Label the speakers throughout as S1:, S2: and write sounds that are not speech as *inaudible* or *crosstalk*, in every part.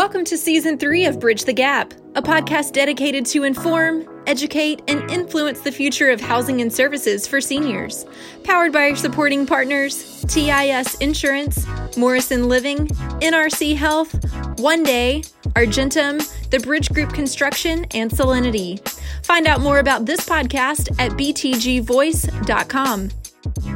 S1: Welcome to season three of Bridge the Gap, a podcast dedicated to inform, educate, and influence the future of housing and services for seniors. Powered by our supporting partners TIS Insurance, Morrison Living, NRC Health, One Day, Argentum, the Bridge Group Construction, and Solinity. Find out more about this podcast at btgvoice.com.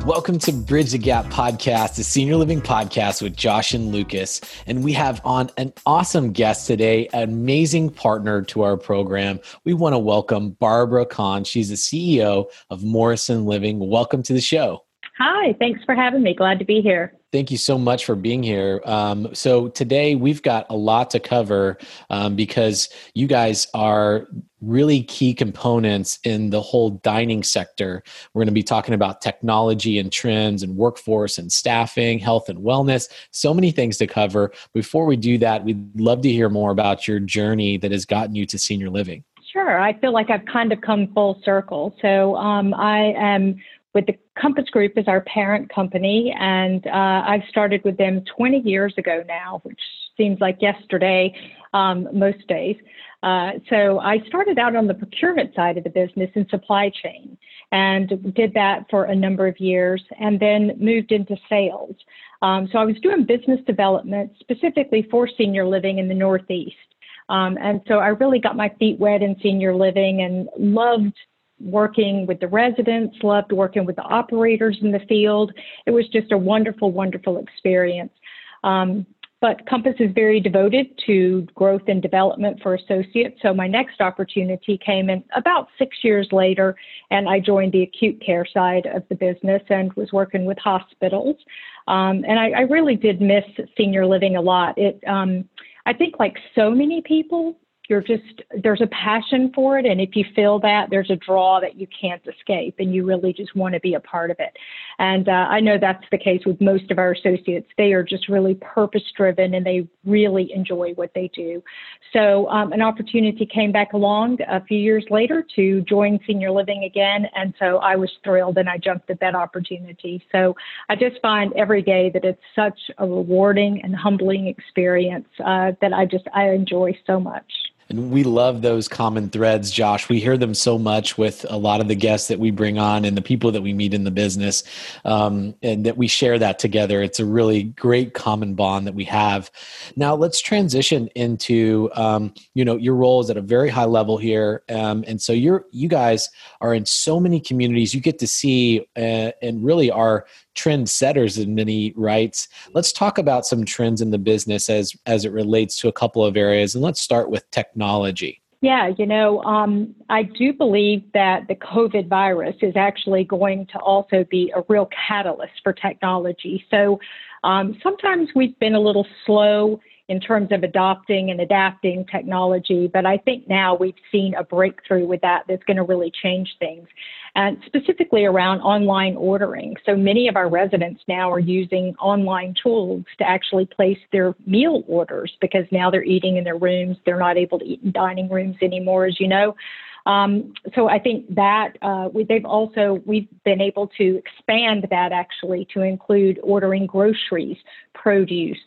S2: Welcome to Bridge the Gap podcast, the senior living podcast with Josh and Lucas. And we have on an awesome guest today, an amazing partner to our program. We want to welcome Barbara Conn. She's the CEO of Morrison Living. Welcome to the show.
S3: Hi, thanks for having me. Glad to be here.
S2: Thank you so much for being here. Um, so, today we've got a lot to cover um, because you guys are really key components in the whole dining sector. We're going to be talking about technology and trends and workforce and staffing, health and wellness, so many things to cover. Before we do that, we'd love to hear more about your journey that has gotten you to senior living.
S3: Sure. I feel like I've kind of come full circle. So um, I am with the Compass Group as our parent company, and uh, I've started with them 20 years ago now, which seems like yesterday um, most days. Uh, so I started out on the procurement side of the business in supply chain and did that for a number of years and then moved into sales. Um, so I was doing business development specifically for senior living in the Northeast. Um, and so I really got my feet wet in senior living and loved working with the residents, loved working with the operators in the field. It was just a wonderful, wonderful experience. Um, but Compass is very devoted to growth and development for associates. So my next opportunity came in about six years later, and I joined the acute care side of the business and was working with hospitals. Um, and I, I, really did miss senior living a lot. It, um, I think, like so many people, you're just there's a passion for it and if you feel that there's a draw that you can't escape and you really just want to be a part of it. And uh, i know that's the case with most of our associates. They are just really purpose driven and they really enjoy what they do. So um, an opportunity came back along a few years later to join senior living again and so i was thrilled and i jumped at that opportunity. So i just find every day that it's such a rewarding and humbling experience uh, that i just i enjoy so much
S2: and we love those common threads, Josh. We hear them so much with a lot of the guests that we bring on and the people that we meet in the business, um, and that we share that together. It's a really great common bond that we have. Now, let's transition into um, you know your role is at a very high level here, um, and so you're you guys are in so many communities. You get to see uh, and really are trend setters in many rights. Let's talk about some trends in the business as as it relates to a couple of areas, and let's start with technology.
S3: Yeah, you know, um, I do believe that the COVID virus is actually going to also be a real catalyst for technology. So um, sometimes we've been a little slow in terms of adopting and adapting technology. But I think now we've seen a breakthrough with that that's going to really change things, and specifically around online ordering. So many of our residents now are using online tools to actually place their meal orders because now they're eating in their rooms. They're not able to eat in dining rooms anymore, as you know. Um, so I think that uh, we, they've also we've been able to expand that actually to include ordering groceries, produce,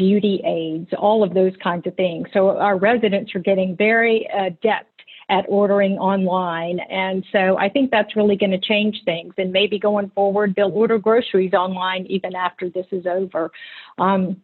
S3: beauty aids, all of those kinds of things. So our residents are getting very adept at ordering online. And so I think that's really going to change things. And maybe going forward, they'll order groceries online even after this is over. Um,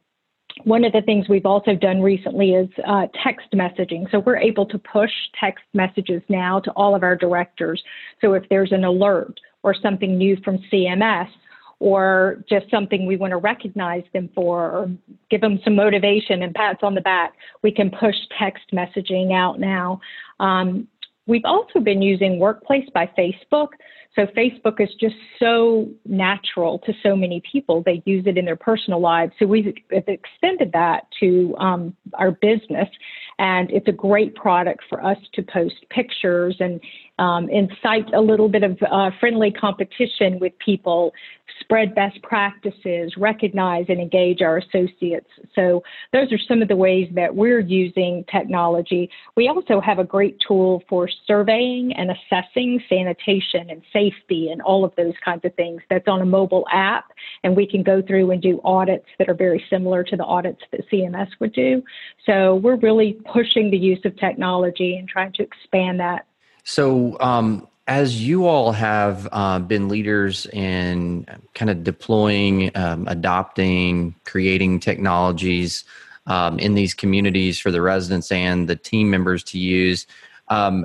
S3: one of the things we've also done recently is uh, text messaging. So we're able to push text messages now to all of our directors. So if there's an alert or something new from CMS, or just something we want to recognize them for or give them some motivation and pats on the back, we can push text messaging out now. Um, we've also been using Workplace by Facebook. So Facebook is just so natural to so many people. They use it in their personal lives. So we've extended that to um, our business. And it's a great product for us to post pictures and um, incite a little bit of uh, friendly competition with people, spread best practices, recognize and engage our associates. So, those are some of the ways that we're using technology. We also have a great tool for surveying and assessing sanitation and safety and all of those kinds of things that's on a mobile app. And we can go through and do audits that are very similar to the audits that CMS would do. So, we're really pushing the use of technology and trying to expand that
S4: so, um, as you all have uh, been leaders in kind of deploying, um, adopting, creating technologies um, in these communities for the residents and the team members to use, um,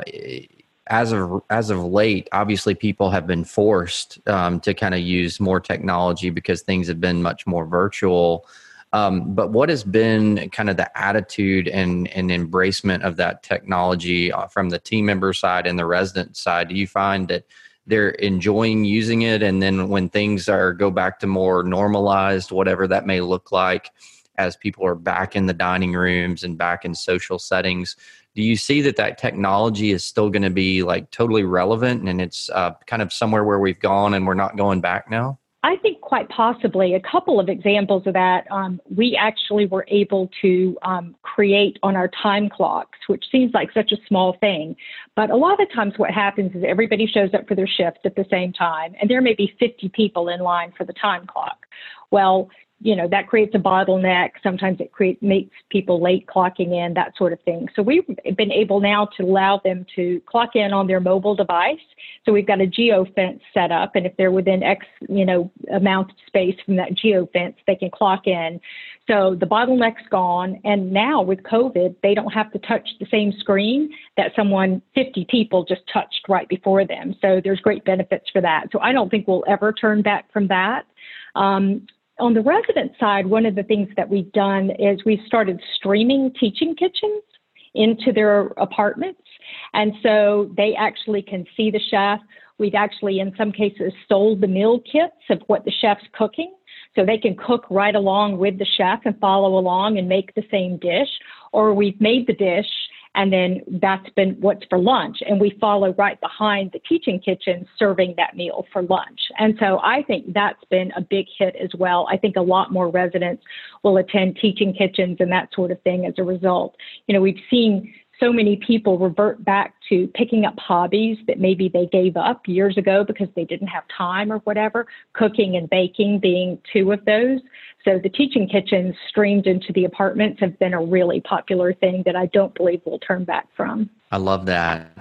S4: as of as of late, obviously people have been forced um, to kind of use more technology because things have been much more virtual. Um, but what has been kind of the attitude and, and embracement of that technology uh, from the team member side and the resident side? Do you find that they're enjoying using it? And then when things are go back to more normalized, whatever that may look like, as people are back in the dining rooms and back in social settings, do you see that that technology is still going to be like totally relevant and it's uh, kind of somewhere where we've gone and we're not going back now?
S3: I think quite possibly a couple of examples of that. Um, we actually were able to um, create on our time clocks, which seems like such a small thing. But a lot of times, what happens is everybody shows up for their shift at the same time, and there may be 50 people in line for the time clock. Well, you know that creates a bottleneck. Sometimes it creates makes people late clocking in that sort of thing. So we've been able now to allow them to clock in on their mobile device. So we've got a geo fence set up and if they're within x you know amount of space from that geo fence they can clock in. So the bottleneck's gone and now with covid they don't have to touch the same screen that someone 50 people just touched right before them. So there's great benefits for that. So i don't think we'll ever turn back from that. Um, on the resident side, one of the things that we've done is we started streaming teaching kitchens into their apartments. And so they actually can see the chef. We've actually, in some cases, sold the meal kits of what the chef's cooking. So they can cook right along with the chef and follow along and make the same dish. Or we've made the dish and then that's been what's for lunch. And we follow right behind the teaching kitchen serving that meal for lunch. And so I think that's been a big hit as well. I think a lot more residents will attend teaching kitchens and that sort of thing as a result. You know, we've seen so many people revert back to picking up hobbies that maybe they gave up years ago because they didn't have time or whatever, cooking and baking being two of those. So the teaching kitchens streamed into the apartments have been a really popular thing that I don't believe we'll turn back from.
S4: I love that.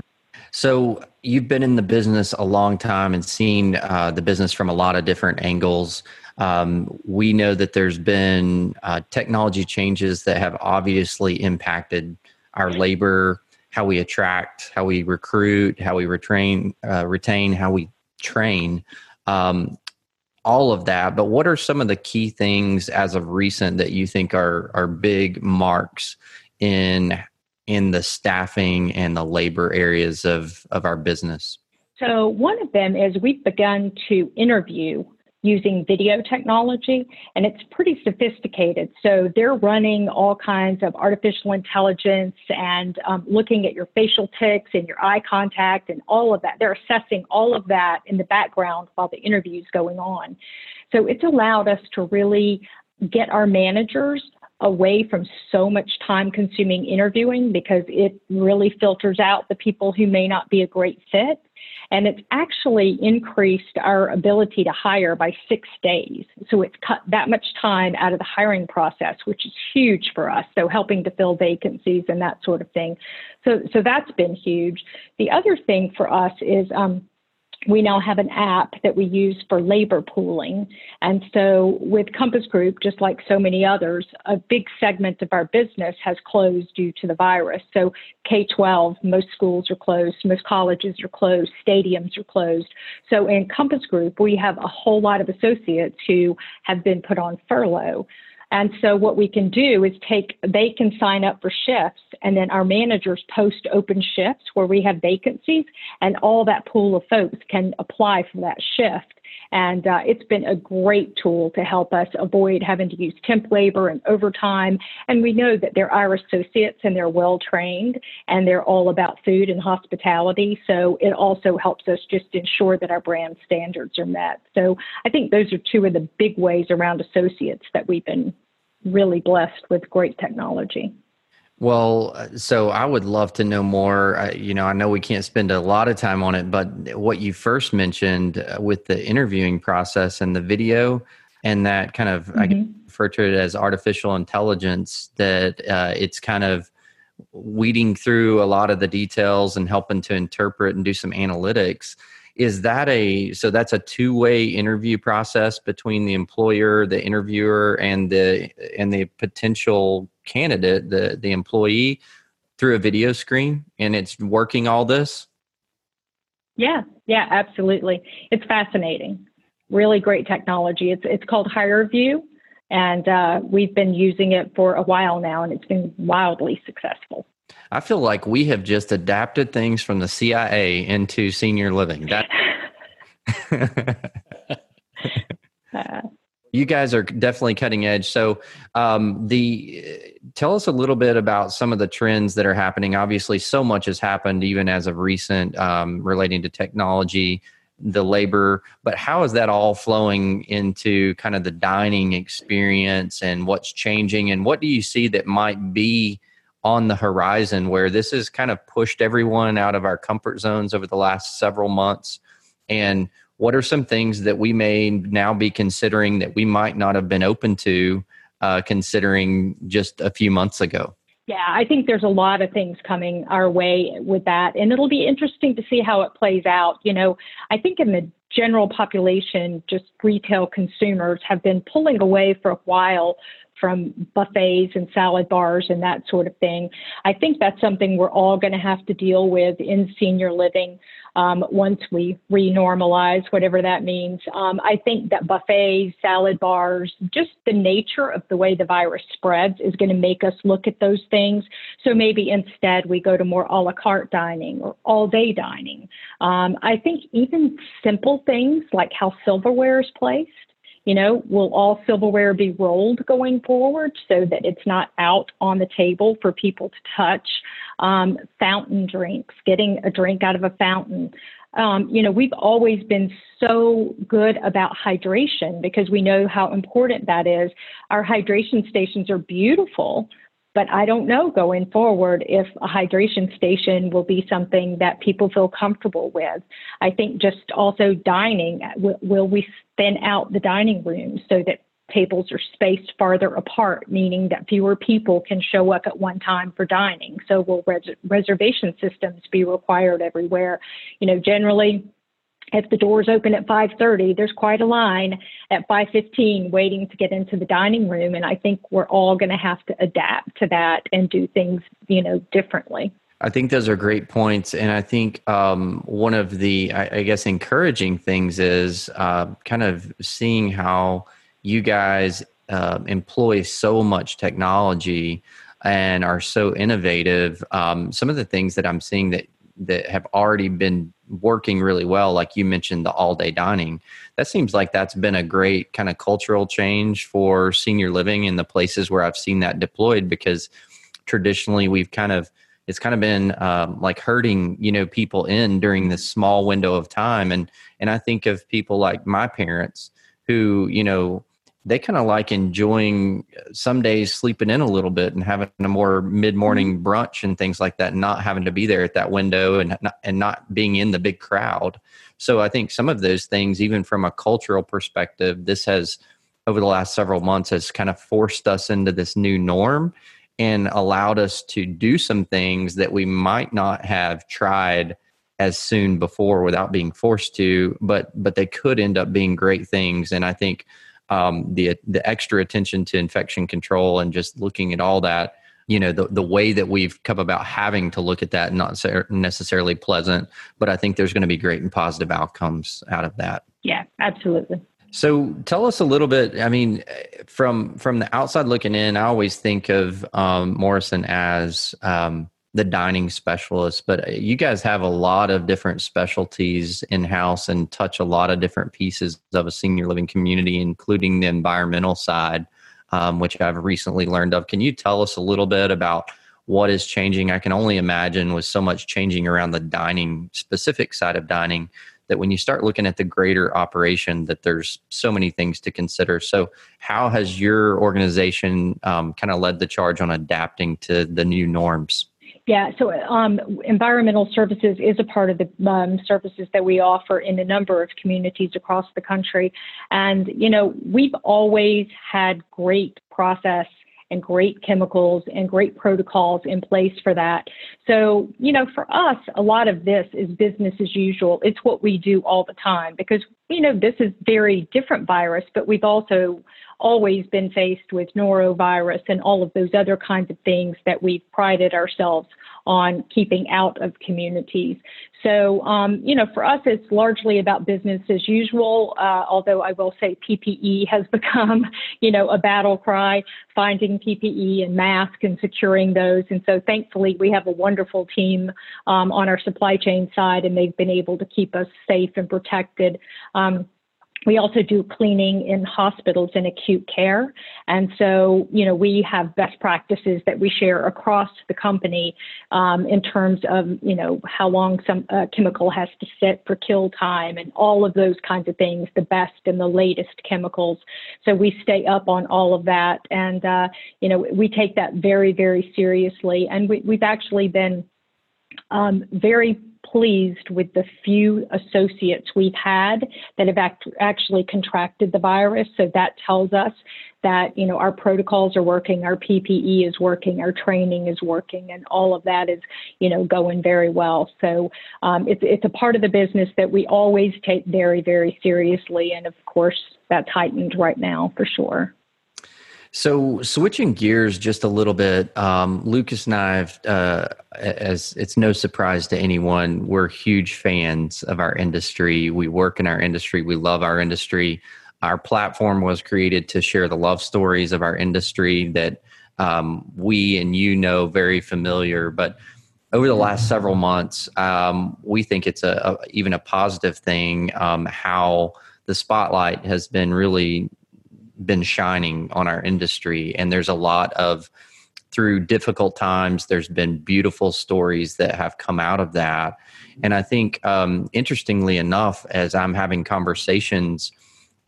S4: So you've been in the business a long time and seen uh, the business from a lot of different angles. Um, we know that there's been uh, technology changes that have obviously impacted our labor, how we attract, how we recruit, how we retrain, uh, retain, how we train, um, all of that. But what are some of the key things as of recent that you think are are big marks in in the staffing and the labor areas of of our business?
S3: So one of them is we've begun to interview using video technology, and it's pretty sophisticated. So they're running all kinds of artificial intelligence and um, looking at your facial tics and your eye contact and all of that. They're assessing all of that in the background while the interview is going on. So it's allowed us to really get our managers away from so much time consuming interviewing because it really filters out the people who may not be a great fit and it's actually increased our ability to hire by six days. So it's cut that much time out of the hiring process, which is huge for us. So helping to fill vacancies and that sort of thing. So, so that's been huge. The other thing for us is um, we now have an app that we use for labor pooling. And so, with Compass Group, just like so many others, a big segment of our business has closed due to the virus. So, K 12, most schools are closed, most colleges are closed, stadiums are closed. So, in Compass Group, we have a whole lot of associates who have been put on furlough. And so what we can do is take, they can sign up for shifts and then our managers post open shifts where we have vacancies and all that pool of folks can apply for that shift. And uh, it's been a great tool to help us avoid having to use temp labor and overtime. And we know that they're our associates and they're well trained and they're all about food and hospitality. So it also helps us just ensure that our brand standards are met. So I think those are two of the big ways around associates that we've been really blessed with great technology.
S4: Well, so I would love to know more. Uh, you know, I know we can't spend a lot of time on it, but what you first mentioned uh, with the interviewing process and the video, and that kind of mm-hmm. I refer to it as artificial intelligence, that uh, it's kind of weeding through a lot of the details and helping to interpret and do some analytics is that a so that's a two-way interview process between the employer the interviewer and the and the potential candidate the the employee through a video screen and it's working all this?
S3: Yeah yeah absolutely. It's fascinating. Really great technology. It's it's called HireVue and uh, we've been using it for a while now and it's been wildly successful
S4: I feel like we have just adapted things from the CIA into senior living. That *laughs* you guys are definitely cutting edge. So, um, the tell us a little bit about some of the trends that are happening. Obviously, so much has happened, even as of recent, um, relating to technology, the labor. But how is that all flowing into kind of the dining experience and what's changing? And what do you see that might be on the horizon where this has kind of pushed everyone out of our comfort zones over the last several months? And what are some things that we may now be considering that we might not have been open to uh, considering just a few months ago?
S3: Yeah, I think there's a lot of things coming our way with that. And it'll be interesting to see how it plays out. You know, I think in the general population, just retail consumers have been pulling away for a while from buffets and salad bars and that sort of thing. I think that's something we're all going to have to deal with in senior living um, once we renormalize, whatever that means. Um, I think that buffets, salad bars, just the nature of the way the virus spreads is going to make us look at those things. So maybe instead we go to more a la carte dining or all day dining. Um, I think even simple things like how silverware is placed you know, will all silverware be rolled going forward so that it's not out on the table for people to touch? Um, fountain drinks, getting a drink out of a fountain. Um, you know, we've always been so good about hydration because we know how important that is. Our hydration stations are beautiful, but I don't know going forward if a hydration station will be something that people feel comfortable with. I think just also dining, will, we thin out the dining room so that tables are spaced farther apart, meaning that fewer people can show up at one time for dining? So will res- reservation systems be required everywhere? You know, generally if the doors open at 5:30 there's quite a line at 5:15 waiting to get into the dining room and I think we're all going to have to adapt to that and do things you know differently
S4: I think those are great points, and I think um, one of the, I, I, guess, encouraging things is uh, kind of seeing how you guys uh, employ so much technology and are so innovative. Um, some of the things that I'm seeing that that have already been working really well, like you mentioned, the all day dining. That seems like that's been a great kind of cultural change for senior living in the places where I've seen that deployed because traditionally we've kind of it's kind of been um, like hurting you know people in during this small window of time and and i think of people like my parents who you know they kind of like enjoying some days sleeping in a little bit and having a more mid-morning mm-hmm. brunch and things like that and not having to be there at that window and not, and not being in the big crowd so i think some of those things even from a cultural perspective this has over the last several months has kind of forced us into this new norm and allowed us to do some things that we might not have tried as soon before without being forced to but but they could end up being great things and i think um, the the extra attention to infection control and just looking at all that you know the the way that we've come about having to look at that not necessarily pleasant but i think there's going to be great and positive outcomes out of that.
S3: Yeah absolutely.
S4: So tell us a little bit i mean from from the outside looking in i always think of um, morrison as um, the dining specialist, but uh, you guys have a lot of different specialties in house and touch a lot of different pieces of a senior living community, including the environmental side, um, which I've recently learned of. Can you tell us a little bit about what is changing? I can only imagine with so much changing around the dining specific side of dining that when you start looking at the greater operation that there's so many things to consider so how has your organization um, kind of led the charge on adapting to the new norms
S3: yeah, so um, environmental services is a part of the um, services that we offer in a number of communities across the country. And, you know, we've always had great process and great chemicals and great protocols in place for that. So, you know, for us, a lot of this is business as usual. It's what we do all the time because, you know, this is very different virus, but we've also always been faced with norovirus and all of those other kinds of things that we've prided ourselves on keeping out of communities. So, um, you know, for us, it's largely about business as usual, uh, although I will say PPE has *laughs* become, you know, a battle cry, finding PPE and masks and securing those. And so thankfully, we have a wonderful team um, on our supply chain side, and they've been able to keep us safe and protected. Um, we also do cleaning in hospitals and acute care. And so, you know, we have best practices that we share across the company um, in terms of, you know, how long some uh, chemical has to sit for kill time and all of those kinds of things, the best and the latest chemicals. So we stay up on all of that. And, uh, you know, we take that very, very seriously. And we, we've actually been um, very pleased with the few associates we've had that have act- actually contracted the virus. So that tells us that you know our protocols are working, our PPE is working, our training is working, and all of that is you know going very well. So um, it's it's a part of the business that we always take very very seriously, and of course that's heightened right now for sure.
S4: So switching gears just a little bit, um, Lucas and I, have, uh, as it's no surprise to anyone, we're huge fans of our industry. We work in our industry. We love our industry. Our platform was created to share the love stories of our industry that um, we and you know very familiar. But over the last several months, um, we think it's a, a, even a positive thing um, how the spotlight has been really been shining on our industry. And there's a lot of through difficult times there's been beautiful stories that have come out of that. And i think um, interestingly enough as i'm having conversations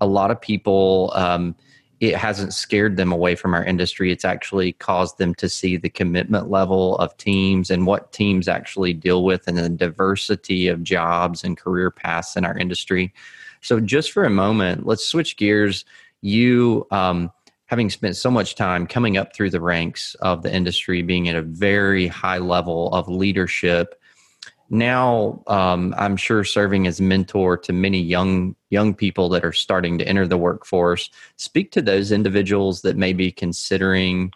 S4: a lot of people um, it hasn't scared them away from our industry. It's actually caused them to see the commitment level of teams and what teams actually deal with and the diversity of jobs and career paths in our industry. So just for a moment let's switch gears you um, having spent so much time coming up through the ranks of the industry, being at a very high level of leadership. Now, um, I'm sure serving as mentor to many young young people that are starting to enter the workforce. Speak to those individuals that may be considering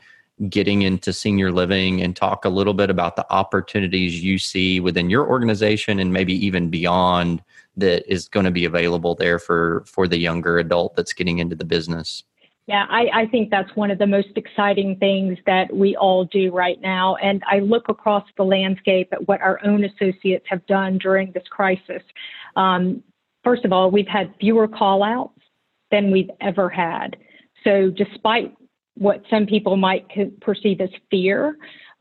S4: getting into senior living and talk a little bit about the opportunities you see within your organization and maybe even beyond that is going to be available there for for the younger adult that's getting into the business
S3: yeah, I, I, think that's one of the most exciting things that we all do right now. And I look across the landscape at what our own associates have done during this crisis. Um, first of all, we've had fewer call outs than we've ever had. So, despite what some people might perceive as fear,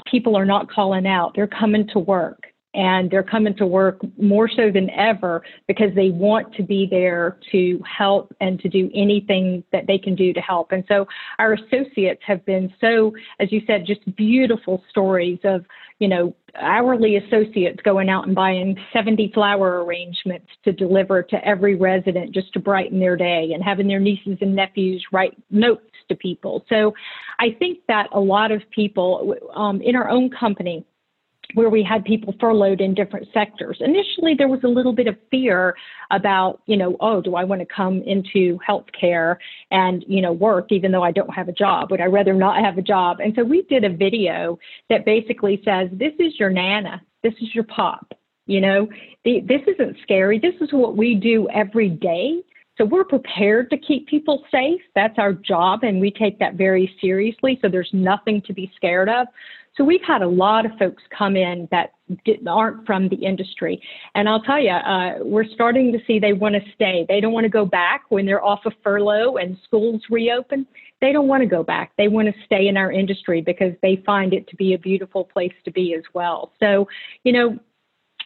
S3: people are not calling out, they're coming to work and they're coming to work more so than ever because they want to be there to help and to do anything that they can do to help. And so our associates have been so, as you said, just beautiful stories of, you know, hourly associates going out and buying 70 flower arrangements to deliver to every resident just to brighten their day and having their nieces and nephews write notes to people. So I think that a lot of people um, in our own company, where we had people furloughed in different sectors. Initially, there was a little bit of fear about, you know, oh, do I want to come into healthcare and, you know, work even though I don't have a job? Would I rather not have a job? And so we did a video that basically says, this is your Nana, this is your pop. You know, the, this isn't scary. This is what we do every day So we're prepared to keep people safe. That's our job, and we take that very seriously. So there's nothing to be scared of. So we've had a lot of folks come in that aren't from the industry. And I'll tell you, uh, we're starting to see they want to stay. They don't want to go back when they're off of furlough and schools reopen. They don't want to go back. They want to stay in our industry because they find it to be a beautiful place to be as well. So, you know,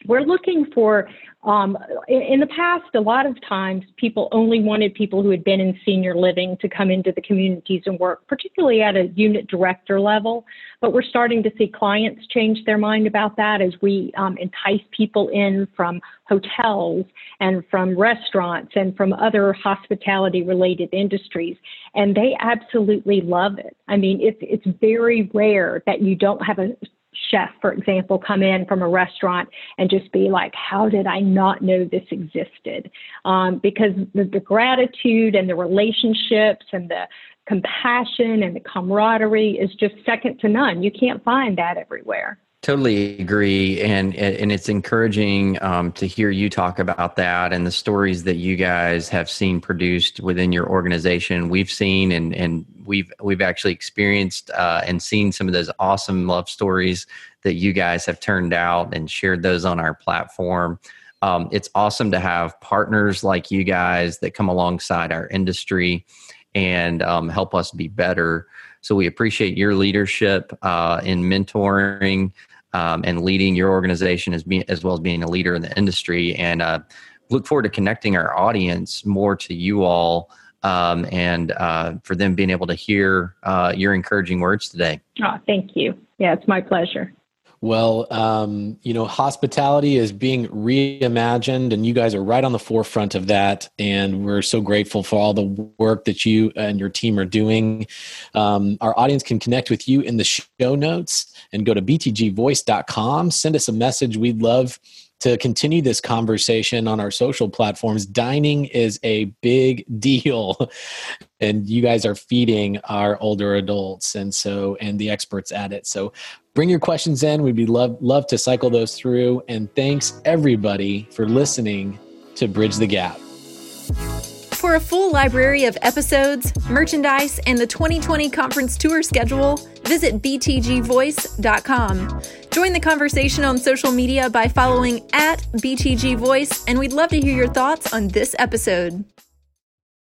S3: we're looking for um, in the past a lot of times people only wanted people who had been in senior living to come into the communities and work particularly at a unit director level. But we're starting to see clients change their mind about that as we um, entice people in from hotels and from restaurants and from other hospitality related industries. And they absolutely love it. I mean it's it's very rare that you don't have a chef, for example, come in from a restaurant and just be like, how did I not know this existed? Um, because the, the gratitude and the relationships and the compassion and the camaraderie is just second to none. You can't find that everywhere.
S4: Totally agree, and and it's encouraging um, to hear you talk about that and the stories that you guys have seen produced within your organization. We've seen and and we've we've actually experienced uh, and seen some of those awesome love stories that you guys have turned out and shared those on our platform. Um, it's awesome to have partners like you guys that come alongside our industry and um, help us be better. So we appreciate your leadership uh, in mentoring um, and leading your organization as, as well as being a leader in the industry. And uh, look forward to connecting our audience more to you all um, and uh, for them being able to hear uh, your encouraging words today.
S3: Oh, thank you. Yeah, it's my pleasure.
S2: Well, um, you know, hospitality is being reimagined, and you guys are right on the forefront of that. And we're so grateful for all the work that you and your team are doing. Um, our audience can connect with you in the show notes and go to btgvoice.com. Send us a message. We'd love to continue this conversation on our social platforms. Dining is a big *laughs* deal, and you guys are feeding our older adults, and so and the experts at it. So bring your questions in. We'd be love love to cycle those through. And thanks everybody for listening to Bridge the Gap.
S1: For a full library of episodes, merchandise, and the 2020 conference tour schedule, visit btgvoice.com. Join the conversation on social media by following at btgvoice, and we'd love to hear your thoughts on this episode.